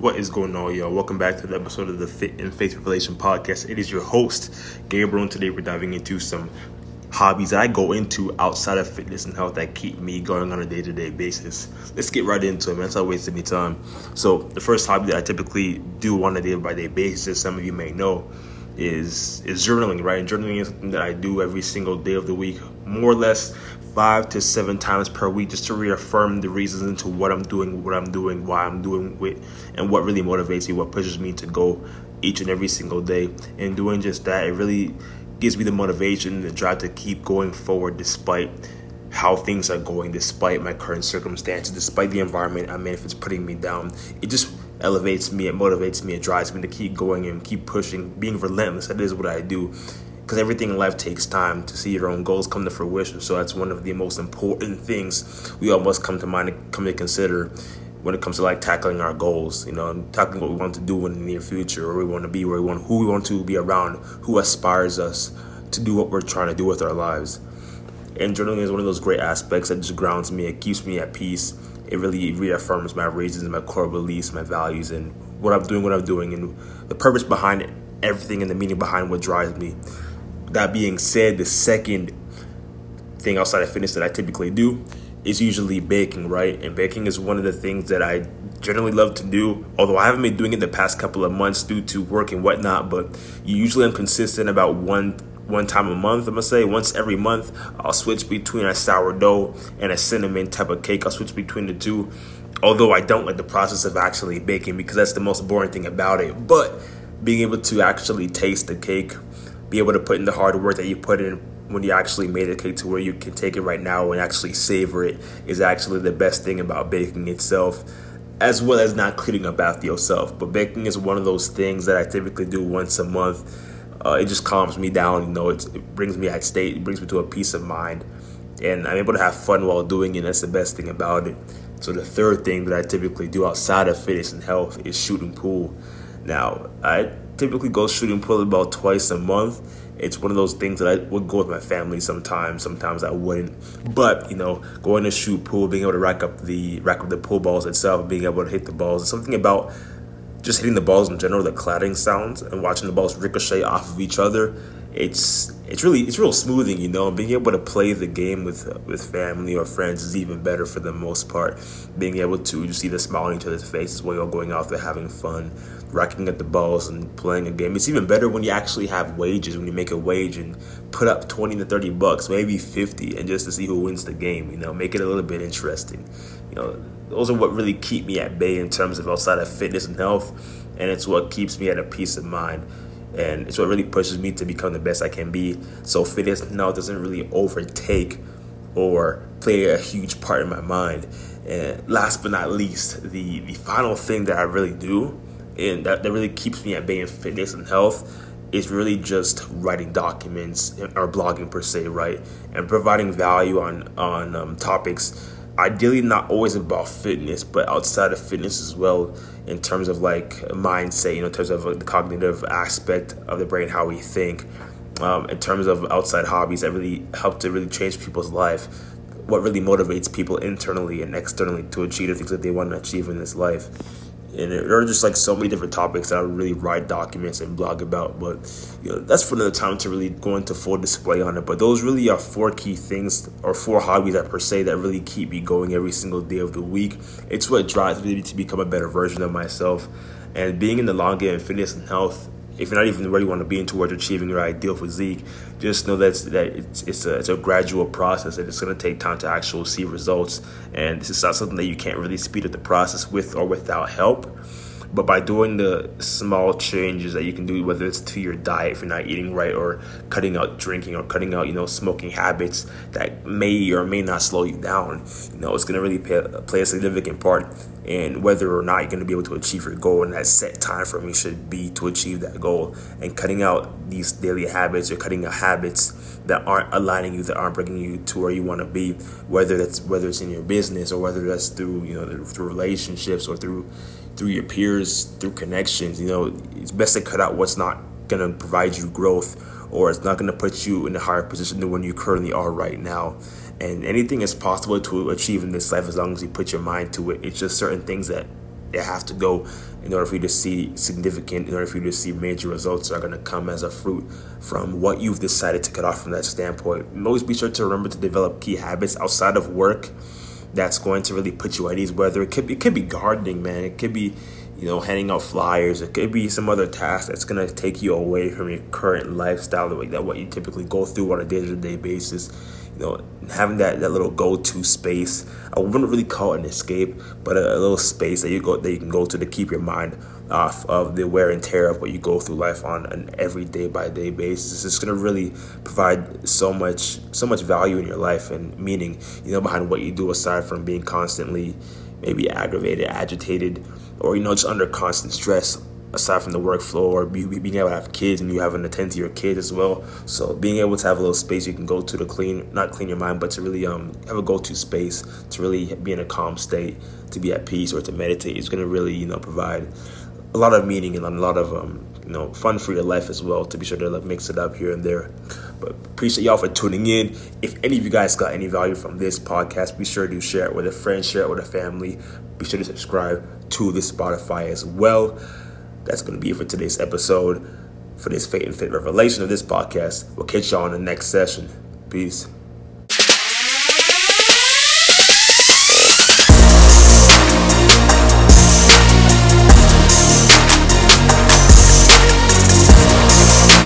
going on, y'all? Welcome back to the episode of the Fit and Faith Revelation podcast. It is your host, Gabriel, and today we're diving into some hobbies that I go into outside of fitness and health that keep me going on a day to day basis. Let's get right into it, man. Let's not waste any time. So, the first hobby that I typically do on a day by day basis, some of you may know, is is journaling, right? And journaling is something that I do every single day of the week, more or less five to seven times per week just to reaffirm the reasons into what I'm doing, what I'm doing, why I'm doing it, and what really motivates me, what pushes me to go each and every single day. And doing just that, it really gives me the motivation, the drive to keep going forward despite how things are going, despite my current circumstances, despite the environment I'm in, if it's putting me down. It just elevates me, it motivates me, it drives me to keep going and keep pushing, being relentless. That is what I do because everything in life takes time to see your own goals come to fruition. So that's one of the most important things we all must come to mind, come to consider when it comes to like tackling our goals. You know, tackling what we want to do in the near future, or we want to be, where we want, who we want to be around, who aspires us to do what we're trying to do with our lives. And journaling is one of those great aspects that just grounds me. It keeps me at peace. It really reaffirms my reasons, my core beliefs, my values, and what I'm doing, what I'm doing, and the purpose behind it, everything, and the meaning behind what drives me that being said, the second thing outside of fitness that I typically do is usually baking, right? And baking is one of the things that I generally love to do, although I haven't been doing it the past couple of months due to work and whatnot, but usually I'm consistent about one one time a month, I'm gonna say once every month. I'll switch between a sourdough and a cinnamon type of cake. I'll switch between the two. Although I don't like the process of actually baking because that's the most boring thing about it. But being able to actually taste the cake be able to put in the hard work that you put in when you actually made a cake to where you can take it right now and actually savor it is actually the best thing about baking itself as well as not cleaning up after yourself. But baking is one of those things that i typically do once a month. Uh, it just calms me down you know it brings me at state it brings me to a peace of mind. And i'm able to have fun while doing it that's the best thing about it. So the third thing that i typically do outside of fitness and health is shooting pool. Now i typically go shooting pool about twice a month. It's one of those things that I would go with my family sometimes. Sometimes I wouldn't. But you know, going to shoot pool, being able to rack up the rack up the pool balls itself, being able to hit the balls, something about just hitting the balls in general, the clattering sounds, and watching the balls ricochet off of each other. It's it's really it's real smoothing, you know. Being able to play the game with with family or friends is even better for the most part. Being able to just see the smile on each other's faces while you're going out there having fun racking at the balls and playing a game. It's even better when you actually have wages, when you make a wage and put up 20 to 30 bucks, maybe 50, and just to see who wins the game, you know, make it a little bit interesting. You know, those are what really keep me at bay in terms of outside of fitness and health, and it's what keeps me at a peace of mind. And it's what really pushes me to become the best I can be. So fitness now doesn't really overtake or play a huge part in my mind. And last but not least, the, the final thing that I really do and that, that really keeps me at bay in fitness and health is really just writing documents or blogging per se, right? And providing value on on um, topics. Ideally, not always about fitness, but outside of fitness as well, in terms of like mindset, you know, in terms of the cognitive aspect of the brain, how we think, um, in terms of outside hobbies that really help to really change people's life. What really motivates people internally and externally to achieve the things that they want to achieve in this life and there are just like so many different topics that I really write documents and blog about. But you know, that's for another time to really go into full display on it. But those really are four key things or four hobbies that per se that really keep me going every single day of the week. It's what drives me to become a better version of myself. And being in the long game, fitness and health if you're not even where you want to be in towards achieving your ideal physique, just know that's that it's it's a, it's a gradual process and it's going to take time to actually see results. And this is not something that you can't really speed up the process with or without help. But by doing the small changes that you can do, whether it's to your diet if you're not eating right, or cutting out drinking, or cutting out you know smoking habits that may or may not slow you down, you know it's gonna really play, play a significant part in whether or not you're gonna be able to achieve your goal. And that set time frame me should be to achieve that goal. And cutting out these daily habits or cutting out habits that aren't aligning you, that aren't bringing you to where you want to be, whether that's whether it's in your business or whether that's through you know through relationships or through through your peers, through connections. You know, it's best to cut out what's not going to provide you growth or it's not going to put you in a higher position than when you currently are right now. And anything is possible to achieve in this life as long as you put your mind to it. It's just certain things that have to go in order for you to see significant, in order for you to see major results that are going to come as a fruit from what you've decided to cut off from that standpoint. And always be sure to remember to develop key habits outside of work that's going to really put you at ease. Whether it could be, it could be gardening, man. It could be, you know, handing out flyers. It could be some other task that's to take you away from your current lifestyle, the way that what you typically go through on a day to day basis. You know, having that, that little go to space. I wouldn't really call it an escape, but a, a little space that you go that you can go to to keep your mind off of the wear and tear of what you go through life on an every day by day basis. It's to really provide so much so much value in your life and meaning, you know, behind what you do aside from being constantly maybe aggravated, agitated, or you know, just under constant stress aside from the workflow or being able to have kids and you having to attend to your kids as well. So being able to have a little space you can go to to clean, not clean your mind, but to really um, have a go-to space to really be in a calm state, to be at peace or to meditate is going to really, you know, provide a lot of meaning and a lot of um, you know fun for your life as well. To be sure to like, mix it up here and there. But appreciate y'all for tuning in. If any of you guys got any value from this podcast, be sure to share it with a friend, share it with a family. Be sure to subscribe to the Spotify as well. That's going to be it for today's episode. For this Faith and Fit revelation of this podcast, we'll catch y'all in the next session. Peace.